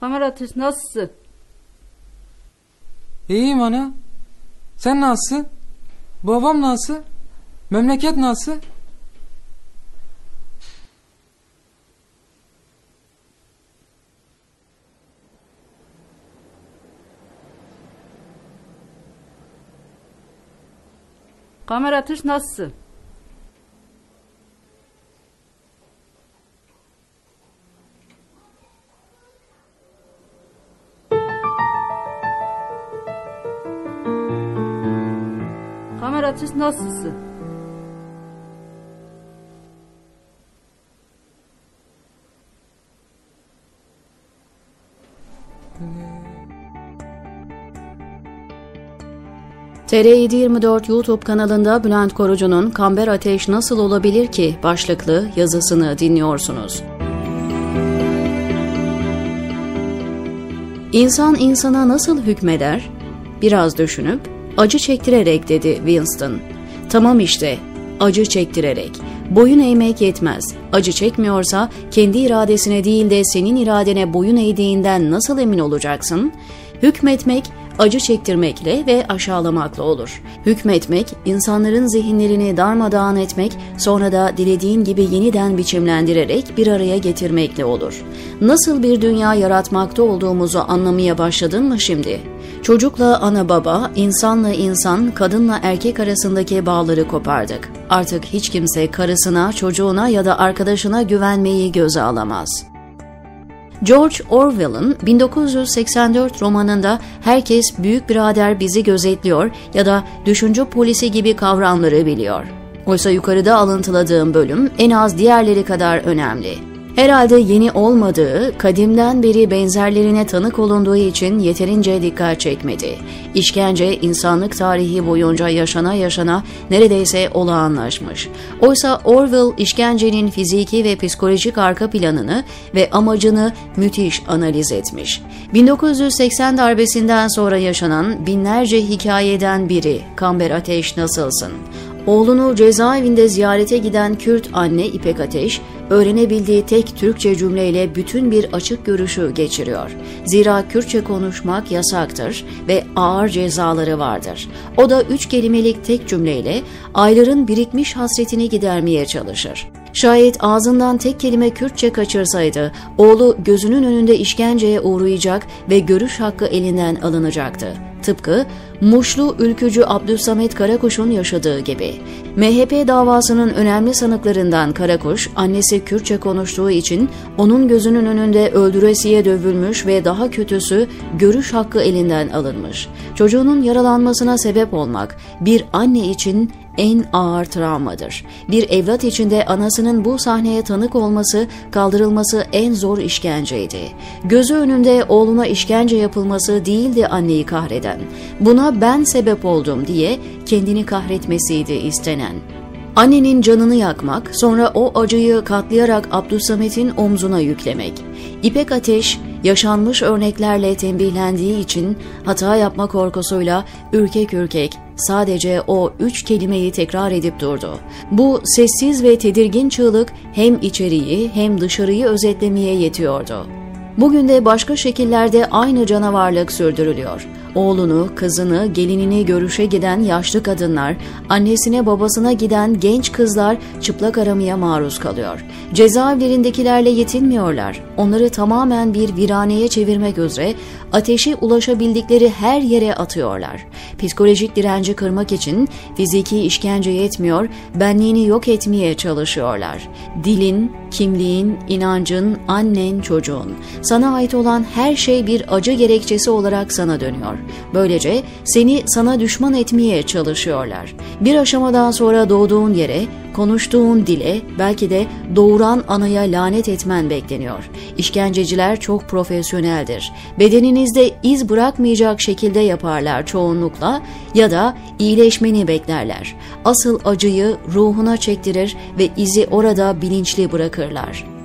Kamera ateş nasılsın? İyiyim ana. Sen nasılsın? Babam nasıl? Memleket nasıl? Kamera ateş nasılsın? Ateş nasılsın? TR724 YouTube kanalında Bülent Korucu'nun Kamber Ateş Nasıl Olabilir Ki başlıklı yazısını dinliyorsunuz. İnsan insana nasıl hükmeder? Biraz düşünüp acı çektirerek dedi Winston. Tamam işte, acı çektirerek. Boyun eğmek yetmez. Acı çekmiyorsa kendi iradesine değil de senin iradene boyun eğdiğinden nasıl emin olacaksın? Hükmetmek acı çektirmekle ve aşağılamakla olur. Hükmetmek, insanların zihinlerini darmadağın etmek, sonra da dilediğin gibi yeniden biçimlendirerek bir araya getirmekle olur. Nasıl bir dünya yaratmakta olduğumuzu anlamaya başladın mı şimdi? Çocukla ana baba, insanla insan, kadınla erkek arasındaki bağları kopardık. Artık hiç kimse karısına, çocuğuna ya da arkadaşına güvenmeyi göze alamaz. George Orwell'ın 1984 romanında herkes büyük birader bizi gözetliyor ya da düşünce polisi gibi kavramları biliyor. Oysa yukarıda alıntıladığım bölüm en az diğerleri kadar önemli. Herhalde yeni olmadığı, kadimden beri benzerlerine tanık olunduğu için yeterince dikkat çekmedi. İşkence insanlık tarihi boyunca yaşana yaşana neredeyse olağanlaşmış. Oysa Orwell işkencenin fiziki ve psikolojik arka planını ve amacını müthiş analiz etmiş. 1980 darbesinden sonra yaşanan binlerce hikayeden biri Kamber Ateş Nasılsın? Oğlunu cezaevinde ziyarete giden Kürt anne İpek Ateş, öğrenebildiği tek Türkçe cümleyle bütün bir açık görüşü geçiriyor. Zira Kürtçe konuşmak yasaktır ve ağır cezaları vardır. O da üç kelimelik tek cümleyle ayların birikmiş hasretini gidermeye çalışır. Şayet ağzından tek kelime Kürtçe kaçırsaydı, oğlu gözünün önünde işkenceye uğrayacak ve görüş hakkı elinden alınacaktı. Tıpkı Muşlu ülkücü Abdülsamet Karakuş'un yaşadığı gibi. MHP davasının önemli sanıklarından Karakuş, annesi Kürtçe konuştuğu için onun gözünün önünde öldüresiye dövülmüş ve daha kötüsü görüş hakkı elinden alınmış. Çocuğunun yaralanmasına sebep olmak bir anne için en ağır travmadır. Bir evlat içinde anasının bu sahneye tanık olması, kaldırılması en zor işkenceydi. Gözü önünde oğluna işkence yapılması değildi anneyi kahreden. Buna ben sebep oldum diye kendini kahretmesiydi istenen. Annenin canını yakmak, sonra o acıyı katlayarak Abdülsamet'in omzuna yüklemek. İpek Ateş, yaşanmış örneklerle tembihlendiği için hata yapma korkusuyla ürkek ürkek sadece o üç kelimeyi tekrar edip durdu. Bu sessiz ve tedirgin çığlık hem içeriği hem dışarıyı özetlemeye yetiyordu. Bugün de başka şekillerde aynı canavarlık sürdürülüyor. Oğlunu, kızını, gelinini görüşe giden yaşlı kadınlar, annesine babasına giden genç kızlar çıplak aramaya maruz kalıyor. Cezaevlerindekilerle yetinmiyorlar. Onları tamamen bir viraneye çevirmek üzere ateşi ulaşabildikleri her yere atıyorlar. Psikolojik direnci kırmak için fiziki işkence yetmiyor, benliğini yok etmeye çalışıyorlar. Dilin, kimliğin, inancın, annen, çocuğun. Sana ait olan her şey bir acı gerekçesi olarak sana dönüyor. Böylece seni sana düşman etmeye çalışıyorlar. Bir aşamadan sonra doğduğun yere, konuştuğun dile, belki de doğuran anaya lanet etmen bekleniyor. İşkenceciler çok profesyoneldir. Bedeninizde iz bırakmayacak şekilde yaparlar çoğunlukla ya da iyileşmeni beklerler. Asıl acıyı ruhuna çektirir ve izi orada bilinçli bırakırlar.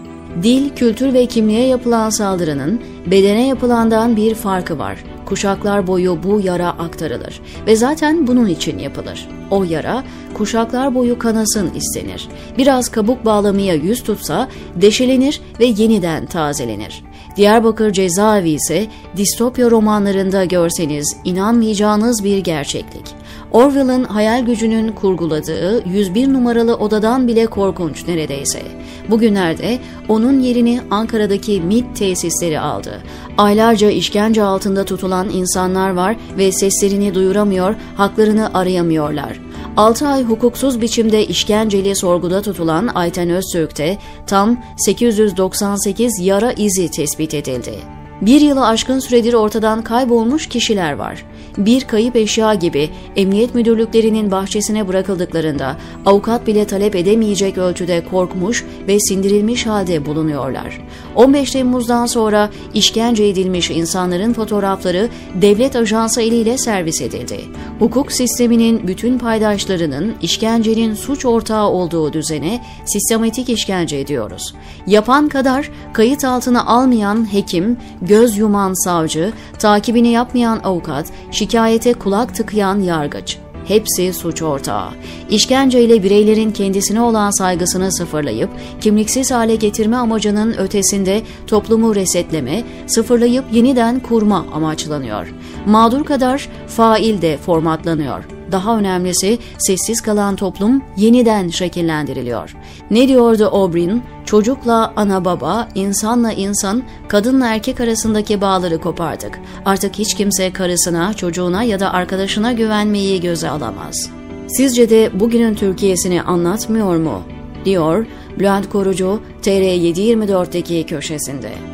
Dil, kültür ve kimliğe yapılan saldırının bedene yapılandan bir farkı var. Kuşaklar boyu bu yara aktarılır ve zaten bunun için yapılır. O yara kuşaklar boyu kanasın istenir. Biraz kabuk bağlamaya yüz tutsa deşelenir ve yeniden tazelenir. Diyarbakır cezaevi ise distopya romanlarında görseniz inanmayacağınız bir gerçeklik. Orwell'ın hayal gücünün kurguladığı 101 numaralı odadan bile korkunç neredeyse. Bugünlerde onun yerini Ankara'daki MIT tesisleri aldı. Aylarca işkence altında tutulan insanlar var ve seslerini duyuramıyor, haklarını arayamıyorlar. 6 ay hukuksuz biçimde işkenceli sorguda tutulan Ayten Öztürk'te tam 898 yara izi tespit edildi. Bir yılı aşkın süredir ortadan kaybolmuş kişiler var. Bir kayıp eşya gibi emniyet müdürlüklerinin bahçesine bırakıldıklarında avukat bile talep edemeyecek ölçüde korkmuş ve sindirilmiş halde bulunuyorlar. 15 Temmuz'dan sonra işkence edilmiş insanların fotoğrafları devlet ajansı eliyle servis edildi. Hukuk sisteminin bütün paydaşlarının işkencenin suç ortağı olduğu düzene sistematik işkence ediyoruz. Yapan kadar kayıt altına almayan hekim, göz yuman savcı, takibini yapmayan avukat, şikayete kulak tıkayan yargıç. Hepsi suç ortağı. İşkenceyle bireylerin kendisine olan saygısını sıfırlayıp kimliksiz hale getirme amacının ötesinde toplumu resetleme, sıfırlayıp yeniden kurma amaçlanıyor. Mağdur kadar fail de formatlanıyor. Daha önemlisi sessiz kalan toplum yeniden şekillendiriliyor. Ne diyordu O'Brien? Çocukla ana baba, insanla insan, kadınla erkek arasındaki bağları kopardık. Artık hiç kimse karısına, çocuğuna ya da arkadaşına güvenmeyi göze alamaz. Sizce de bugünün Türkiye'sini anlatmıyor mu? diyor Bülent Korucu TR724'deki köşesinde.